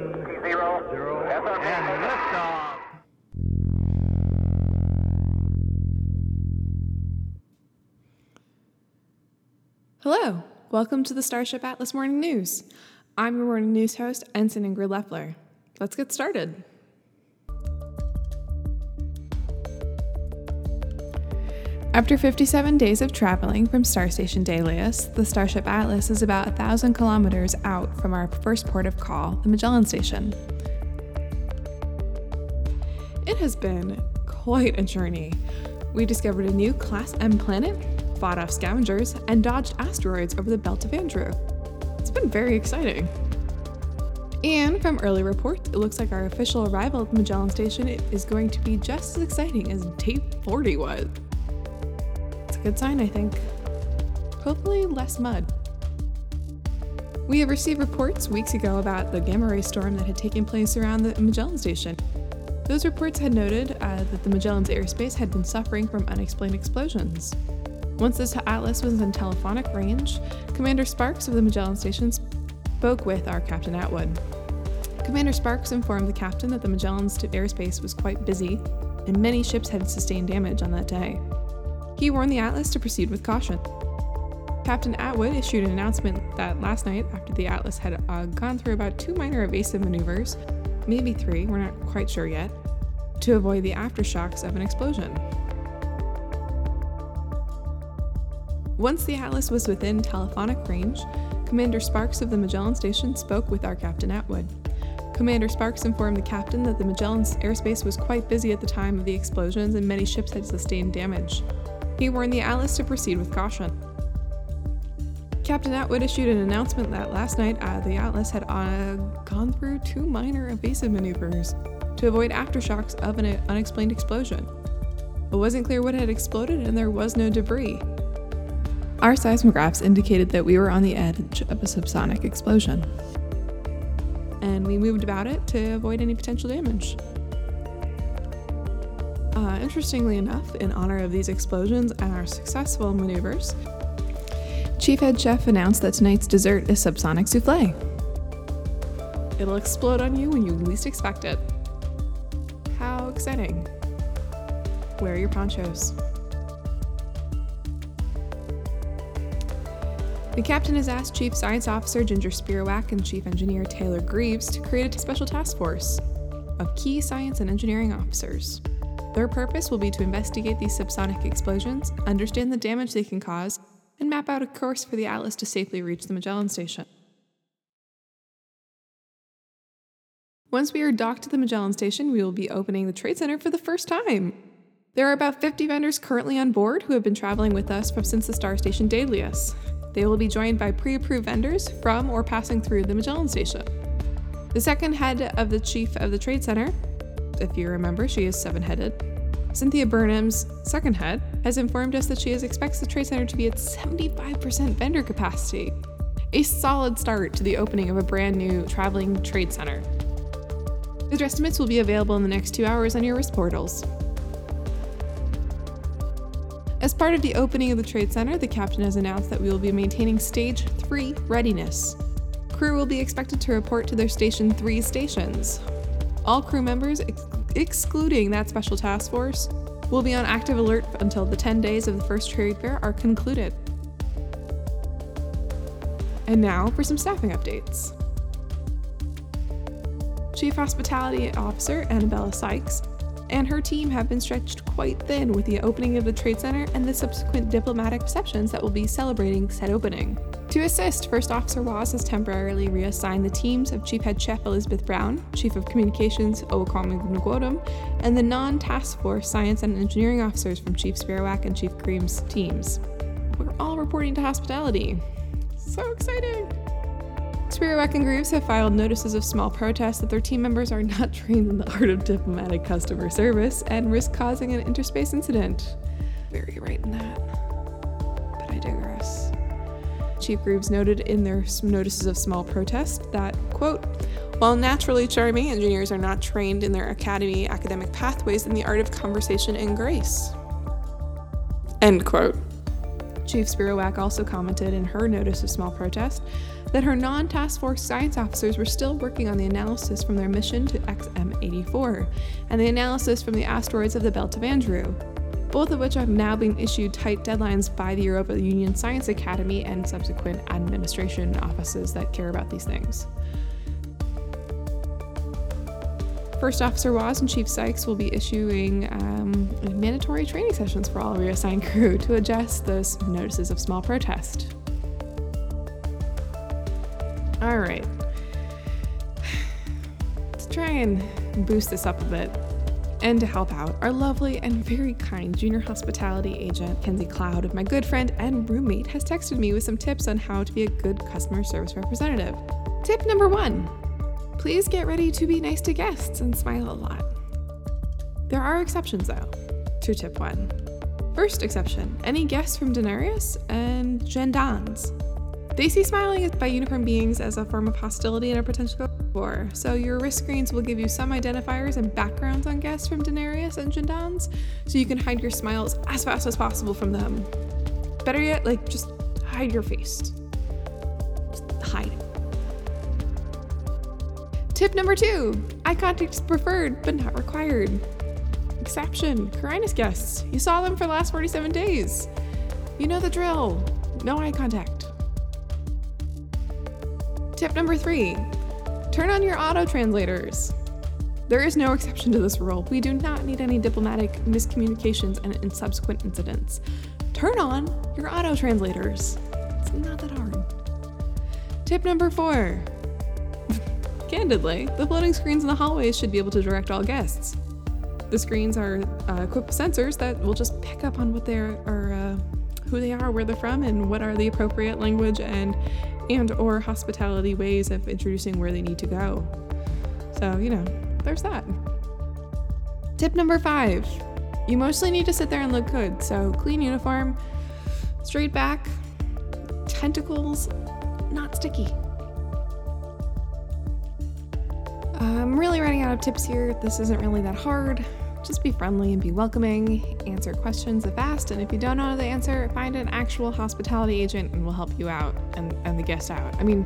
one, zero, zero, and liftoff. Hello, welcome to the Starship Atlas Morning News. I'm your morning news host, Ensign Ingrid Leffler. Let's get started. After 57 days of traveling from Star Station Daedalus, the Starship Atlas is about 1,000 kilometers out from our first port of call, the Magellan Station. It has been quite a journey. We discovered a new Class M planet, fought off scavengers, and dodged asteroids over the Belt of Andrew. It's been very exciting. And from early reports, it looks like our official arrival at the Magellan Station is going to be just as exciting as Tape 40 was. Good sign, I think. Hopefully, less mud. We have received reports weeks ago about the gamma ray storm that had taken place around the Magellan Station. Those reports had noted uh, that the Magellan's airspace had been suffering from unexplained explosions. Once the Atlas was in telephonic range, Commander Sparks of the Magellan Station spoke with our Captain Atwood. Commander Sparks informed the captain that the Magellan's airspace was quite busy and many ships had sustained damage on that day. He warned the Atlas to proceed with caution. Captain Atwood issued an announcement that last night, after the Atlas had uh, gone through about two minor evasive maneuvers, maybe three, we're not quite sure yet, to avoid the aftershocks of an explosion. Once the Atlas was within telephonic range, Commander Sparks of the Magellan Station spoke with our Captain Atwood. Commander Sparks informed the captain that the Magellan's airspace was quite busy at the time of the explosions and many ships had sustained damage. He warned the Atlas to proceed with caution. Captain Atwood issued an announcement that last night uh, the Atlas had uh, gone through two minor evasive maneuvers to avoid aftershocks of an unexplained explosion. It wasn't clear what had exploded and there was no debris. Our seismographs indicated that we were on the edge of a subsonic explosion. And we moved about it to avoid any potential damage. Uh, interestingly enough, in honor of these explosions and our successful maneuvers, Chief Head Chef announced that tonight's dessert is subsonic souffle. It'll explode on you when you least expect it. How exciting! Wear your ponchos. The captain has asked Chief Science Officer Ginger Spirowack and Chief Engineer Taylor Greaves to create a special task force of key science and engineering officers. Their purpose will be to investigate these subsonic explosions, understand the damage they can cause, and map out a course for the Atlas to safely reach the Magellan Station. Once we are docked to the Magellan Station, we will be opening the Trade Center for the first time. There are about 50 vendors currently on board who have been traveling with us from since the Star Station Daedalus. They will be joined by pre approved vendors from or passing through the Magellan Station. The second head of the Chief of the Trade Center, if you remember, she is seven headed. Cynthia Burnham's second head has informed us that she expects the Trade Center to be at 75% vendor capacity, a solid start to the opening of a brand new traveling trade center. These estimates will be available in the next two hours on your wrist portals. As part of the opening of the Trade Center, the captain has announced that we will be maintaining Stage 3 readiness. Crew will be expected to report to their Station 3 stations. All crew members, ex- excluding that special task force, will be on active alert until the 10 days of the first trade fair are concluded. And now for some staffing updates. Chief Hospitality Officer Annabella Sykes and her team have been stretched quite thin with the opening of the Trade Center and the subsequent diplomatic receptions that will be celebrating said opening. To assist, First Officer Waz has temporarily reassigned the teams of Chief Head Chef Elizabeth Brown, Chief of Communications Owakam Ngwodum, and the non task force science and engineering officers from Chief Spirowack and Chief Greaves teams. We're all reporting to hospitality. So exciting! Spirowack and Greaves have filed notices of small protest that their team members are not trained in the art of diplomatic customer service and risk causing an interspace incident. Very right in that. But I digress. Chief Greaves noted in their notices of small protest that, quote, while naturally charming, engineers are not trained in their academy academic pathways in the art of conversation and grace. End quote. Chief Spirowack also commented in her notice of small protest that her non task force science officers were still working on the analysis from their mission to XM84 and the analysis from the asteroids of the Belt of Andrew, both of which have now been issued tight deadlines by the Europa Union Science Academy and subsequent administration offices that care about these things. First Officer Waz and Chief Sykes will be issuing um, mandatory training sessions for all of your assigned crew to adjust those notices of small protest. All right. Let's try and boost this up a bit. And to help out, our lovely and very kind junior hospitality agent, Kenzie Cloud, my good friend and roommate, has texted me with some tips on how to be a good customer service representative. Tip number one Please get ready to be nice to guests and smile a lot. There are exceptions, though, to tip one. First exception any guests from Denarius and Gendans. They see smiling by unicorn beings as a form of hostility and a potential war, so your wrist screens will give you some identifiers and backgrounds on guests from Denarius and Gendans, so you can hide your smiles as fast as possible from them. Better yet, like just hide your face. Just hide. Tip number two eye contact is preferred but not required. Exception Carinus guests. You saw them for the last 47 days. You know the drill. No eye contact. Tip number three turn on your auto translators. There is no exception to this rule. We do not need any diplomatic miscommunications and, subsequent incidents. Turn on your auto translators. It's not that hard. Tip number four Candidly, the floating screens in the hallways should be able to direct all guests. The screens are uh, equipped with sensors that will just pick up on what they are, uh, who they are, where they're from, and what are the appropriate language and and or hospitality ways of introducing where they need to go. So you know, there's that. Tip number five: you mostly need to sit there and look good. So clean uniform, straight back, tentacles, not sticky. I'm really running out of tips here. This isn't really that hard. Just be friendly and be welcoming, answer questions if asked, and if you don't know the answer, find an actual hospitality agent and we'll help you out and, and the guest out. I mean,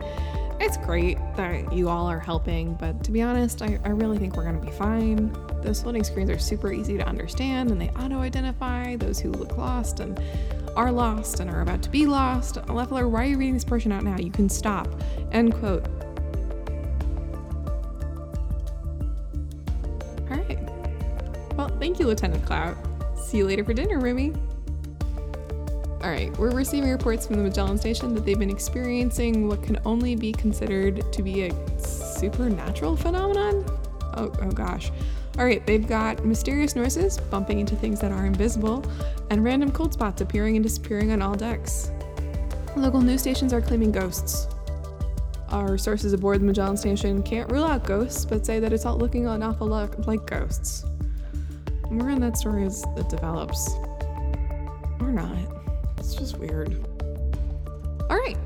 it's great that you all are helping, but to be honest, I, I really think we're gonna be fine. Those floating screens are super easy to understand and they auto identify those who look lost and are lost and are about to be lost. Leffler, why are you reading this portion out now? You can stop. End quote. Thank you, Lieutenant Cloud. See you later for dinner, roomie. Alright, we're receiving reports from the Magellan Station that they've been experiencing what can only be considered to be a supernatural phenomenon. Oh, oh gosh. Alright, they've got mysterious noises bumping into things that are invisible, and random cold spots appearing and disappearing on all decks. Local news stations are claiming ghosts. Our sources aboard the Magellan Station can't rule out ghosts, but say that it's all looking an awful lot like ghosts. More on that story as it develops. Or not. It's just weird. All right.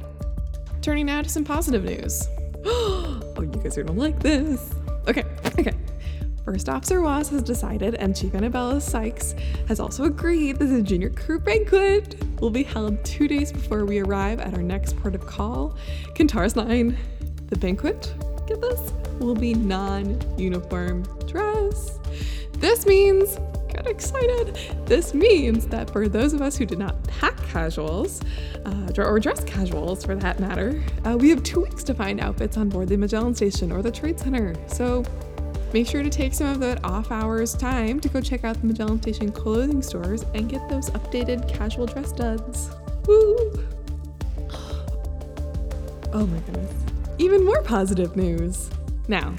Turning now to some positive news. oh, you guys are gonna like this. Okay, okay. First Officer Waz has decided, and Chief Annabella Sykes has also agreed that the junior crew banquet will be held two days before we arrive at our next port of call, Kentaurus 9. The banquet, get this, will be non uniform dress. This means, get excited, this means that for those of us who did not pack casuals, uh, or dress casuals for that matter, uh, we have two weeks to find outfits on board the Magellan Station or the Trade Center. So make sure to take some of that off hours time to go check out the Magellan Station clothing stores and get those updated casual dress duds. Woo! Oh my goodness. Even more positive news. Now,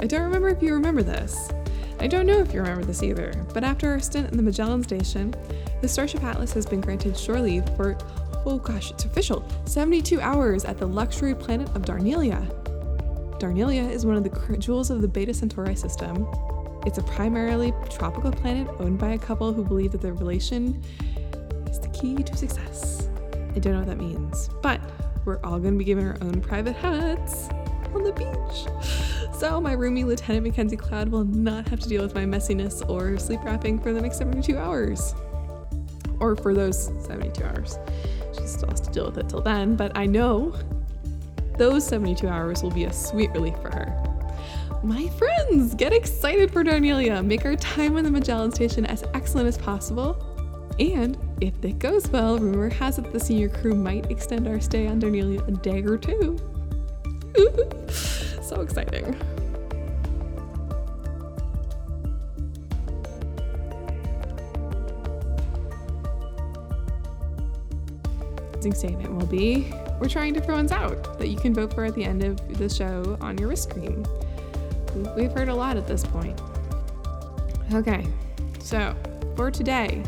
I don't remember if you remember this, I don't know if you remember this either, but after our stint in the Magellan Station, the Starship Atlas has been granted shore leave for, oh gosh, it's official, 72 hours at the luxury planet of Darnelia. Darnelia is one of the jewels of the Beta Centauri system. It's a primarily tropical planet owned by a couple who believe that their relation is the key to success. I don't know what that means, but we're all going to be given our own private huts on the beach. So my roomie Lieutenant Mackenzie Cloud will not have to deal with my messiness or sleep wrapping for the next 72 hours. Or for those 72 hours. She still has to deal with it till then, but I know those 72 hours will be a sweet relief for her. My friends, get excited for Darnelia. Make our time on the Magellan Station as excellent as possible. And if it goes well, rumor has it the senior crew might extend our stay on Darnelia a day or two. so exciting. statement will be we're trying different ones out that you can vote for at the end of the show on your wrist screen. We've heard a lot at this point. Okay, so for today,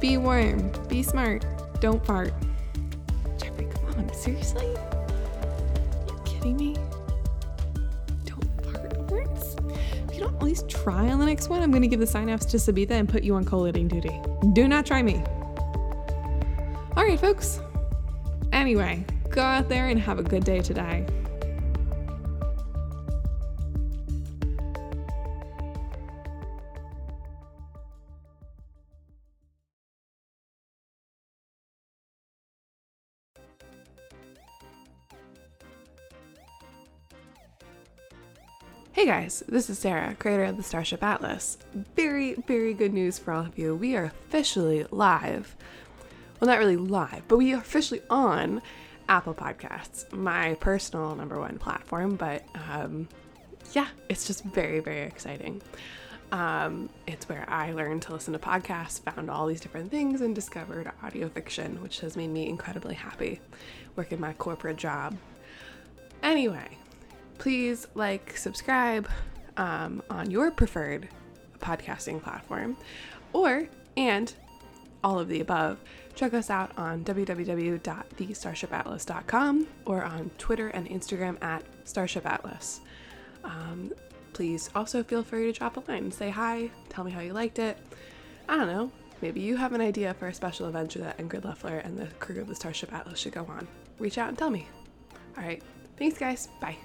be warm, be smart, don't fart. Jeffrey, come on, seriously? Are you kidding me? You don't at least try on the next one, I'm gonna give the sign-offs to Sabitha and put you on collating duty. Do not try me. All right, folks. Anyway, go out there and have a good day today. Hey guys, this is Sarah, creator of the Starship Atlas. Very, very good news for all of you. We are officially live. Well, not really live, but we are officially on Apple Podcasts, my personal number one platform. But um, yeah, it's just very, very exciting. Um, it's where I learned to listen to podcasts, found all these different things, and discovered audio fiction, which has made me incredibly happy working my corporate job. Anyway, please like, subscribe um, on your preferred podcasting platform, or, and all of the above, check us out on www.thestarshipatlas.com or on Twitter and Instagram at Starship Atlas. Um, please also feel free to drop a line, and say hi, tell me how you liked it. I don't know, maybe you have an idea for a special adventure that Ingrid Leffler and the crew of the Starship Atlas should go on. Reach out and tell me. All right, thanks, guys. Bye.